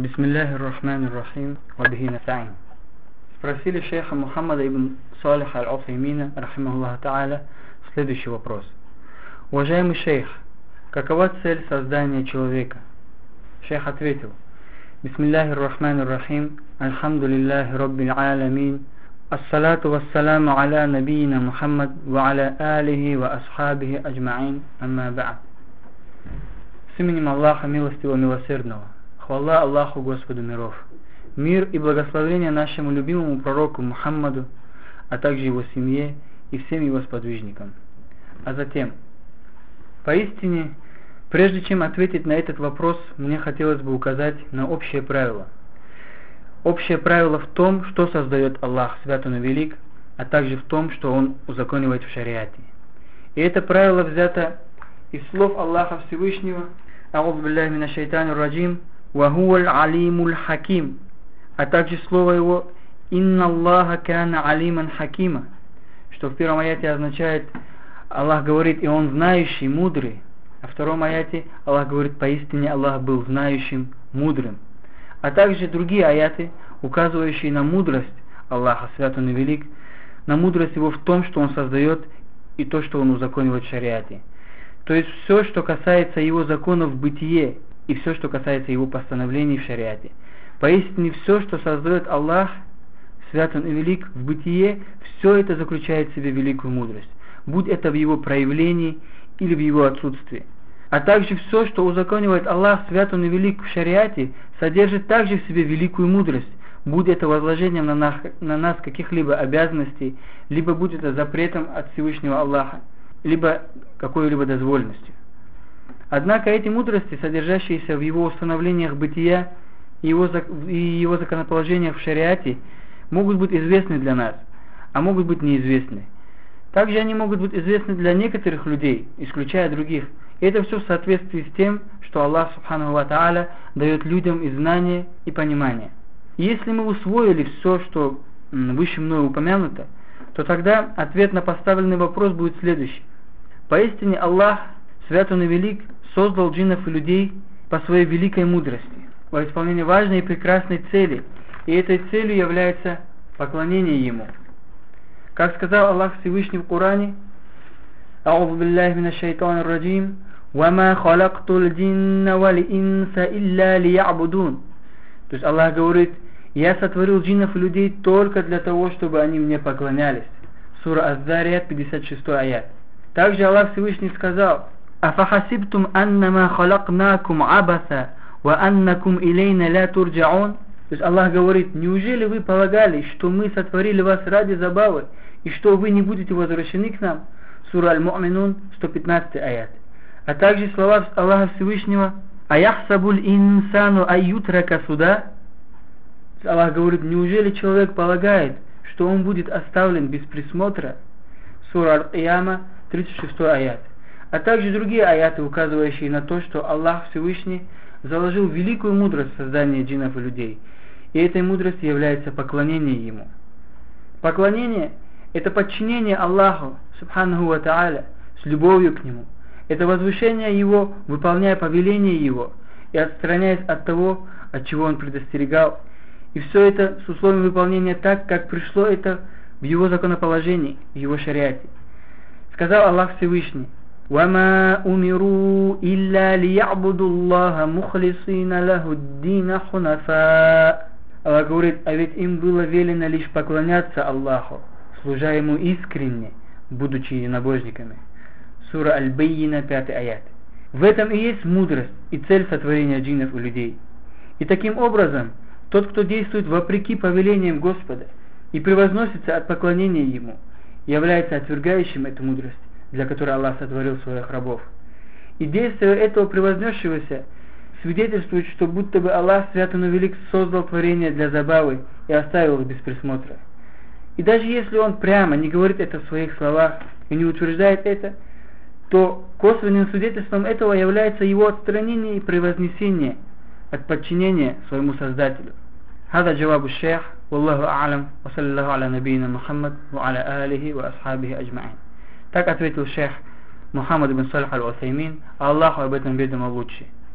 Бисмиллахи рахмани рахим, вабихи настаин. Спросили шейха Мухаммада ибн Салиха аль-Афаймина, рахимахуллаху та'аля, следующий вопрос. Уважаемый шейх, какова цель создания человека? Шейх ответил, Бисмиллахи рахмани рахим, альхамдулиллахи раббил аламин, ассалату вассаламу аля набиина Мухаммад ва аля алихи ва асхабихи аджмаин, амма ба'д. С именем Аллаха милостивого милосердного. Хвала Аллаху Господу миров. Мир и благословение нашему любимому пророку Мухаммаду, а также его семье и всем его сподвижникам. А затем, поистине, прежде чем ответить на этот вопрос, мне хотелось бы указать на общее правило. Общее правило в том, что создает Аллах, свят он и велик, а также в том, что Он узаконивает в шариате. И это правило взято из слов Аллаха Всевышнего, «Аузу билляхи мина шайтани раджим», «Вахуаль алимуль хаким», а также слово его «Инна Аллаха кана алиман хакима», что в первом аяте означает Аллах говорит, и Он знающий, мудрый. А в втором аяте Аллах говорит, поистине Аллах был знающим, мудрым. А также другие аяты, указывающие на мудрость Аллаха, свят Он и велик, на мудрость Его в том, что Он создает и то, что Он узаконивает в шариате. То есть все, что касается Его законов бытие и все, что касается Его постановлений в шариате. Поистине все, что создает Аллах, свят Он и велик в бытие, все это заключает в себе великую мудрость. Будь это в Его проявлении или в Его отсутствии. А также все, что узаконивает Аллах, свят Он и велик в шариате, содержит также в себе великую мудрость, будь это возложением на нас, на нас каких-либо обязанностей, либо будь это запретом от Всевышнего Аллаха, либо какой-либо дозволенностью. Однако эти мудрости, содержащиеся в его установлениях бытия и его, и его законоположениях в шариате, могут быть известны для нас, а могут быть неизвестны. Также они могут быть известны для некоторых людей, исключая других. И это все в соответствии с тем, что Аллах Субхану Ва Та'аля дает людям и знания, и понимание. Если мы усвоили все, что выше мною упомянуто, то тогда ответ на поставленный вопрос будет следующий. Поистине Аллах, свят Он и велик, создал джиннов и людей по своей великой мудрости, во исполнении важной и прекрасной цели, и этой целью является поклонение Ему. Как сказал Аллах Всевышний в Коране, أعوذ بالله من الشيطان الرجيم وما خلقت الجن والإنس إلا ليعبدون То есть Аллах говорит, я сотворил джиннов и людей только для того, чтобы они мне поклонялись. Сура Аз-Зарият, 56 аят. Также Аллах Всевышний сказал, «Афахасибтум аннама халакнакум абаса, ва аннакум илейна ля турджаун?» То есть Аллах говорит, неужели вы полагали, что мы сотворили вас ради забавы, и что вы не будете возвращены к нам? Сура Аль-Му'минун, 115 аят. А также слова Аллаха Всевышнего, «Аяхсабуль инсану аютрака суда?» Аллах говорит, неужели человек полагает, что он будет оставлен без присмотра? Сура Аль-Qiyама, 36 аят. А также другие аяты, указывающие на то, что Аллах Всевышний заложил великую мудрость в создании джинов и людей. И этой мудростью является поклонение Ему. Поклонение – это подчинение Аллаху, Субханаху Ва Та'аля, с любовью к Нему. Это возвышение Его, выполняя повеление Его и отстраняясь от того, от чего Он предостерегал. И все это с условием выполнения так, как пришло это в Его законоположении, в Его шариате. Сказал Аллах Всевышний, وما أمروا إلا ليعبدوا الله مخلصين له الدين حنفاء Аллах говорит, а ведь им было велено лишь поклоняться Аллаху, служа Ему искренне, будучи единобожниками. Сура Аль-Байина, 5 аят. В этом и есть мудрость и цель сотворения джиннов у людей. И таким образом, тот, кто действует вопреки повелениям Господа и превозносится от поклонения Ему, является отвергающим эту мудрость для которой Аллах сотворил своих рабов. И действие этого превознесшегося свидетельствует, что будто бы Аллах свят и велик создал творение для забавы и оставил их без присмотра. И даже если он прямо не говорит это в своих словах и не утверждает это, то косвенным свидетельством этого является его отстранение и превознесение от подчинения своему Создателю. هذا جواب الشيخ والله أعلم وصلى الله على نبينا محمد وعلى آله وأصحابه أجمعين Так ответил шейх Мухаммад ибн Салих аль-Усаймин, Аллаху об этом ведомо лучше.